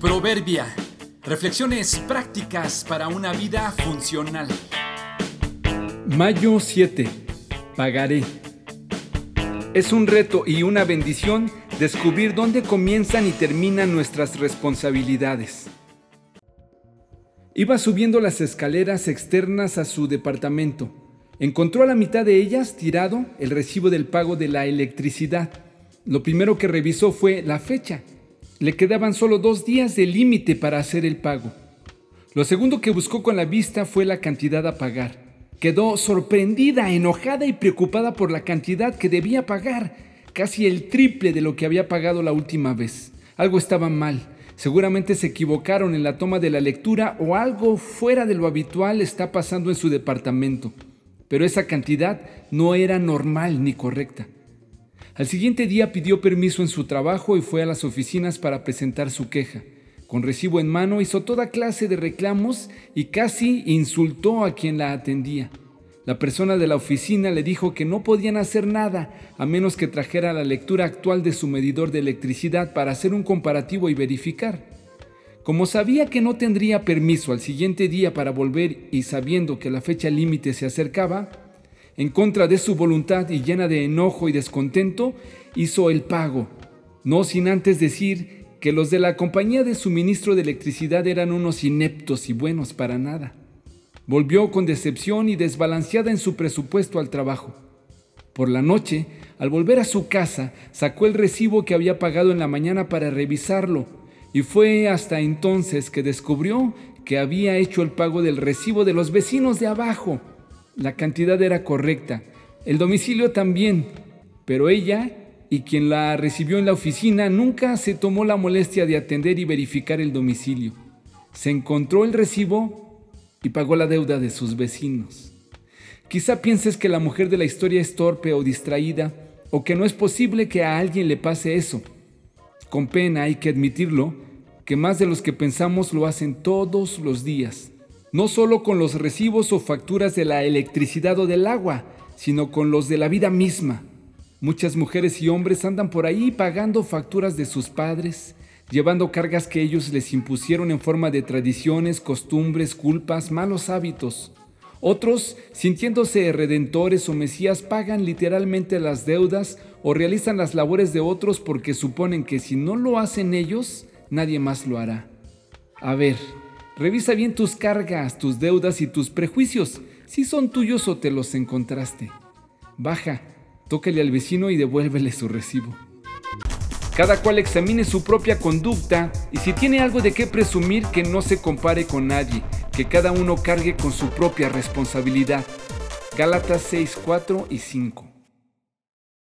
Proverbia. Reflexiones prácticas para una vida funcional. Mayo 7. Pagaré. Es un reto y una bendición descubrir dónde comienzan y terminan nuestras responsabilidades. Iba subiendo las escaleras externas a su departamento. Encontró a la mitad de ellas tirado el recibo del pago de la electricidad. Lo primero que revisó fue la fecha le quedaban solo dos días de límite para hacer el pago. Lo segundo que buscó con la vista fue la cantidad a pagar. Quedó sorprendida, enojada y preocupada por la cantidad que debía pagar, casi el triple de lo que había pagado la última vez. Algo estaba mal. Seguramente se equivocaron en la toma de la lectura o algo fuera de lo habitual está pasando en su departamento. Pero esa cantidad no era normal ni correcta. Al siguiente día pidió permiso en su trabajo y fue a las oficinas para presentar su queja. Con recibo en mano hizo toda clase de reclamos y casi insultó a quien la atendía. La persona de la oficina le dijo que no podían hacer nada a menos que trajera la lectura actual de su medidor de electricidad para hacer un comparativo y verificar. Como sabía que no tendría permiso al siguiente día para volver y sabiendo que la fecha límite se acercaba, en contra de su voluntad y llena de enojo y descontento, hizo el pago, no sin antes decir que los de la compañía de suministro de electricidad eran unos ineptos y buenos para nada. Volvió con decepción y desbalanceada en su presupuesto al trabajo. Por la noche, al volver a su casa, sacó el recibo que había pagado en la mañana para revisarlo, y fue hasta entonces que descubrió que había hecho el pago del recibo de los vecinos de abajo. La cantidad era correcta, el domicilio también, pero ella y quien la recibió en la oficina nunca se tomó la molestia de atender y verificar el domicilio. Se encontró el recibo y pagó la deuda de sus vecinos. Quizá pienses que la mujer de la historia es torpe o distraída, o que no es posible que a alguien le pase eso. Con pena hay que admitirlo, que más de los que pensamos lo hacen todos los días no solo con los recibos o facturas de la electricidad o del agua, sino con los de la vida misma. Muchas mujeres y hombres andan por ahí pagando facturas de sus padres, llevando cargas que ellos les impusieron en forma de tradiciones, costumbres, culpas, malos hábitos. Otros, sintiéndose redentores o mesías, pagan literalmente las deudas o realizan las labores de otros porque suponen que si no lo hacen ellos, nadie más lo hará. A ver, Revisa bien tus cargas, tus deudas y tus prejuicios, si son tuyos o te los encontraste. Baja, tócale al vecino y devuélvele su recibo. Cada cual examine su propia conducta y si tiene algo de qué presumir que no se compare con nadie, que cada uno cargue con su propia responsabilidad. Gálatas 6, 4 y 5.